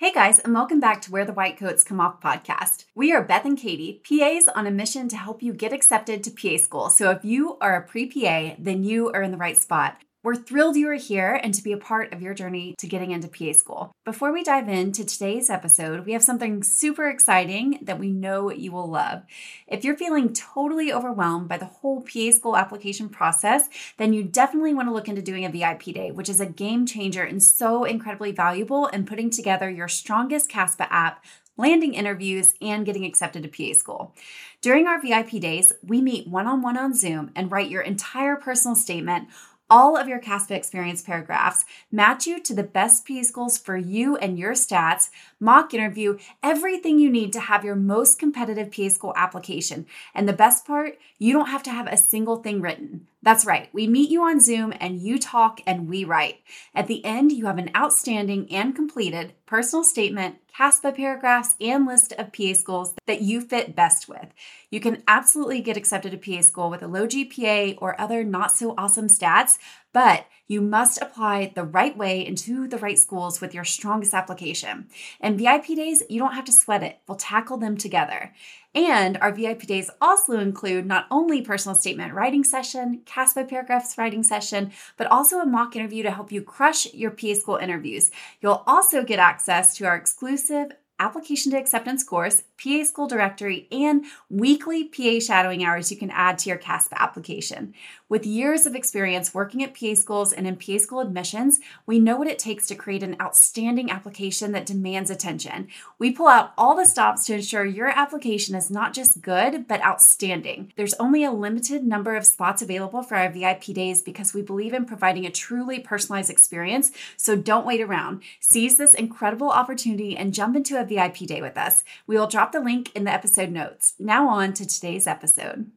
Hey guys, and welcome back to Where the White Coats Come Off podcast. We are Beth and Katie, PAs on a mission to help you get accepted to PA school. So if you are a pre PA, then you are in the right spot. We're thrilled you are here and to be a part of your journey to getting into PA school. Before we dive into today's episode, we have something super exciting that we know you will love. If you're feeling totally overwhelmed by the whole PA school application process, then you definitely want to look into doing a VIP day, which is a game changer and so incredibly valuable in putting together your strongest CASPA app landing interviews, and getting accepted to PA school. During our VIP days, we meet one on one on Zoom and write your entire personal statement all of your CASPA experience paragraphs, match you to the best PA schools for you and your stats, mock interview, everything you need to have your most competitive PA school application. And the best part, you don't have to have a single thing written. That's right, we meet you on Zoom and you talk and we write. At the end, you have an outstanding and completed personal statement, CASPA paragraphs, and list of PA schools that you fit best with. You can absolutely get accepted to PA school with a low GPA or other not so awesome stats, but you must apply the right way into the right schools with your strongest application. And VIP days, you don't have to sweat it, we'll tackle them together. And our VIP days also include not only personal statement writing session, CASPA paragraphs writing session, but also a mock interview to help you crush your PA school interviews. You'll also get access to our exclusive application to acceptance course, PA school directory, and weekly PA shadowing hours you can add to your CASPA application. With years of experience working at PA schools and in PA school admissions, we know what it takes to create an outstanding application that demands attention. We pull out all the stops to ensure your application is not just good, but outstanding. There's only a limited number of spots available for our VIP days because we believe in providing a truly personalized experience, so don't wait around. Seize this incredible opportunity and jump into a VIP day with us. We will drop the link in the episode notes. Now, on to today's episode.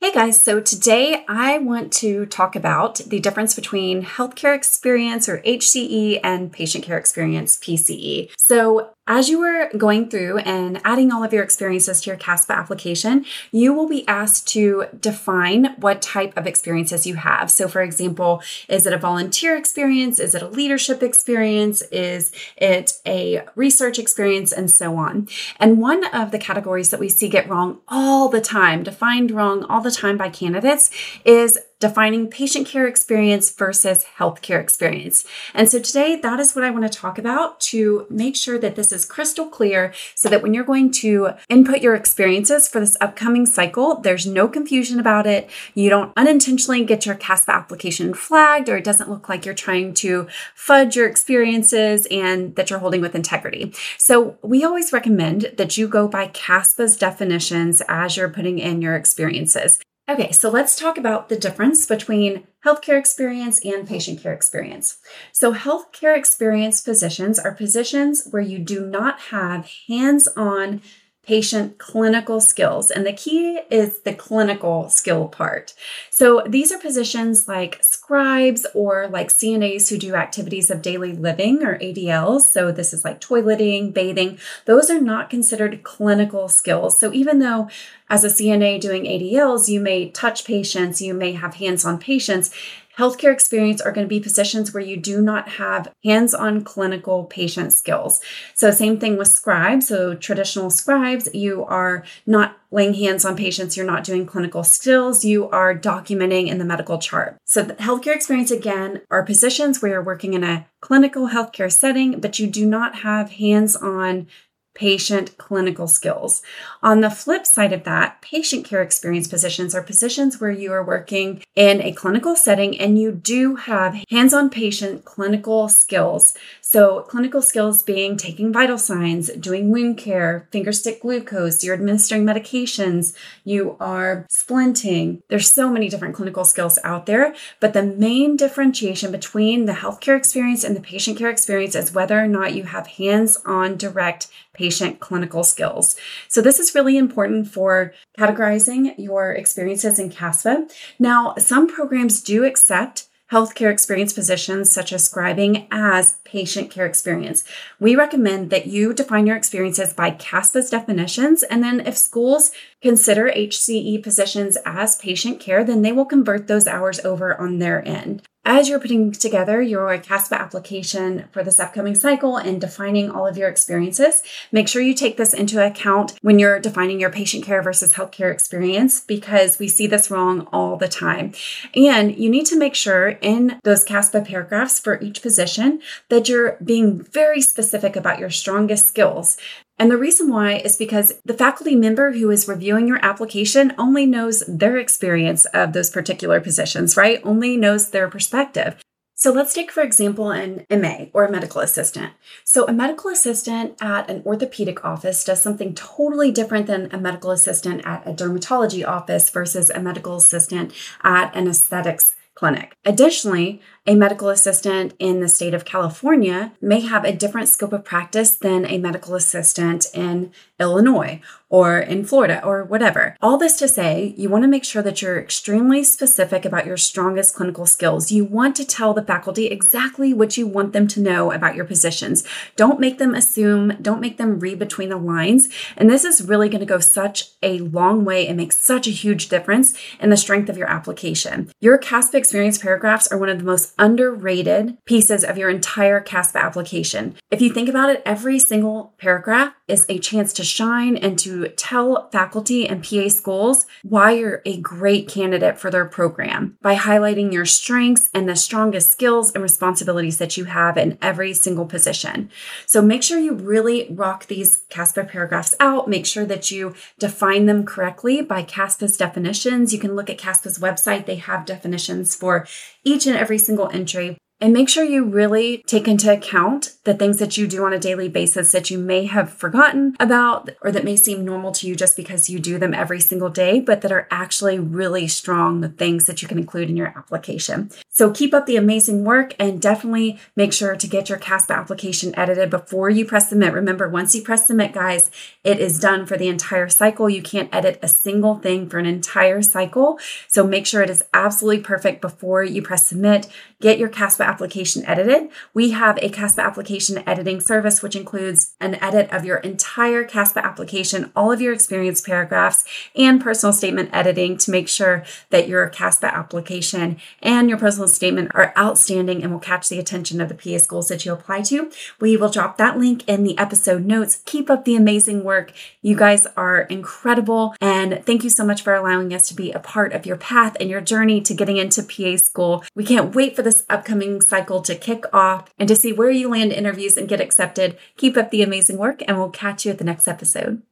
Hey guys, so today I want to talk about the difference between healthcare experience or HCE and patient care experience PCE. So, as you are going through and adding all of your experiences to your CASPA application, you will be asked to define what type of experiences you have. So, for example, is it a volunteer experience? Is it a leadership experience? Is it a research experience? And so on. And one of the categories that we see get wrong all the time, defined wrong all the time by candidates, is defining patient care experience versus healthcare experience. And so today, that is what I want to talk about to make sure that this is crystal clear so that when you're going to input your experiences for this upcoming cycle, there's no confusion about it. You don't unintentionally get your CASPA application flagged, or it doesn't look like you're trying to fudge your experiences and that you're holding with integrity. So we always recommend that you go by CASPA's definitions as you're putting in your experiences. Okay, so let's talk about the difference between healthcare experience and patient care experience. So, healthcare experience positions are positions where you do not have hands on patient clinical skills. And the key is the clinical skill part. So these are positions like scribes or like CNAs who do activities of daily living or ADLs. So this is like toileting, bathing. Those are not considered clinical skills. So even though as a CNA doing ADLs, you may touch patients, you may have hands on patients, Healthcare experience are going to be positions where you do not have hands on clinical patient skills. So, same thing with scribes. So, traditional scribes, you are not laying hands on patients, you're not doing clinical skills, you are documenting in the medical chart. So, healthcare experience again are positions where you're working in a clinical healthcare setting, but you do not have hands on patient clinical skills. On the flip side of that, patient care experience positions are positions where you are working in a clinical setting and you do have hands on patient clinical skills. So, clinical skills being taking vital signs, doing wound care, finger stick glucose, you're administering medications, you are splinting. There's so many different clinical skills out there, but the main differentiation between the healthcare experience and the patient care experience is whether or not you have hands on direct patient clinical skills. So, this is really important for categorizing your experiences in CASPA. Now, some programs do accept healthcare experience positions such as scribing as patient care experience. We recommend that you define your experiences by CASPA's definitions, and then if schools consider HCE positions as patient care, then they will convert those hours over on their end. As you're putting together your CASPA application for this upcoming cycle and defining all of your experiences, make sure you take this into account when you're defining your patient care versus healthcare experience because we see this wrong all the time. And you need to make sure in those CASPA paragraphs for each position that you're being very specific about your strongest skills. And the reason why is because the faculty member who is reviewing your application only knows their experience of those particular positions, right? Only knows their perspective. So let's take, for example, an MA or a medical assistant. So, a medical assistant at an orthopedic office does something totally different than a medical assistant at a dermatology office versus a medical assistant at an aesthetics clinic. Additionally, a medical assistant in the state of California may have a different scope of practice than a medical assistant in Illinois or in Florida or whatever. All this to say, you want to make sure that you're extremely specific about your strongest clinical skills. You want to tell the faculty exactly what you want them to know about your positions. Don't make them assume, don't make them read between the lines. And this is really going to go such a long way and make such a huge difference in the strength of your application. Your CASPA experience paragraphs are one of the most underrated pieces of your entire CASPA application. If you think about it, every single paragraph is a chance to shine and to tell faculty and PA schools why you're a great candidate for their program by highlighting your strengths and the strongest skills and responsibilities that you have in every single position. So make sure you really rock these CASPA paragraphs out. Make sure that you define them correctly by CASPA's definitions. You can look at CASPA's website, they have definitions for each and every single entry. And make sure you really take into account the things that you do on a daily basis that you may have forgotten about or that may seem normal to you just because you do them every single day, but that are actually really strong, things that you can include in your application. So keep up the amazing work and definitely make sure to get your CASPA application edited before you press submit. Remember, once you press submit, guys, it is done for the entire cycle. You can't edit a single thing for an entire cycle. So make sure it is absolutely perfect before you press submit. Get your CASPA application edited. We have a CASPA application editing service, which includes an edit of your entire CASPA application, all of your experience paragraphs, and personal statement editing to make sure that your CASPA application and your personal statement are outstanding and will catch the attention of the PA schools that you apply to. We will drop that link in the episode notes. Keep up the amazing work. You guys are incredible. And thank you so much for allowing us to be a part of your path and your journey to getting into PA school. We can't wait for this upcoming cycle to kick off and to see where you land interviews and get accepted. Keep up the amazing work, and we'll catch you at the next episode.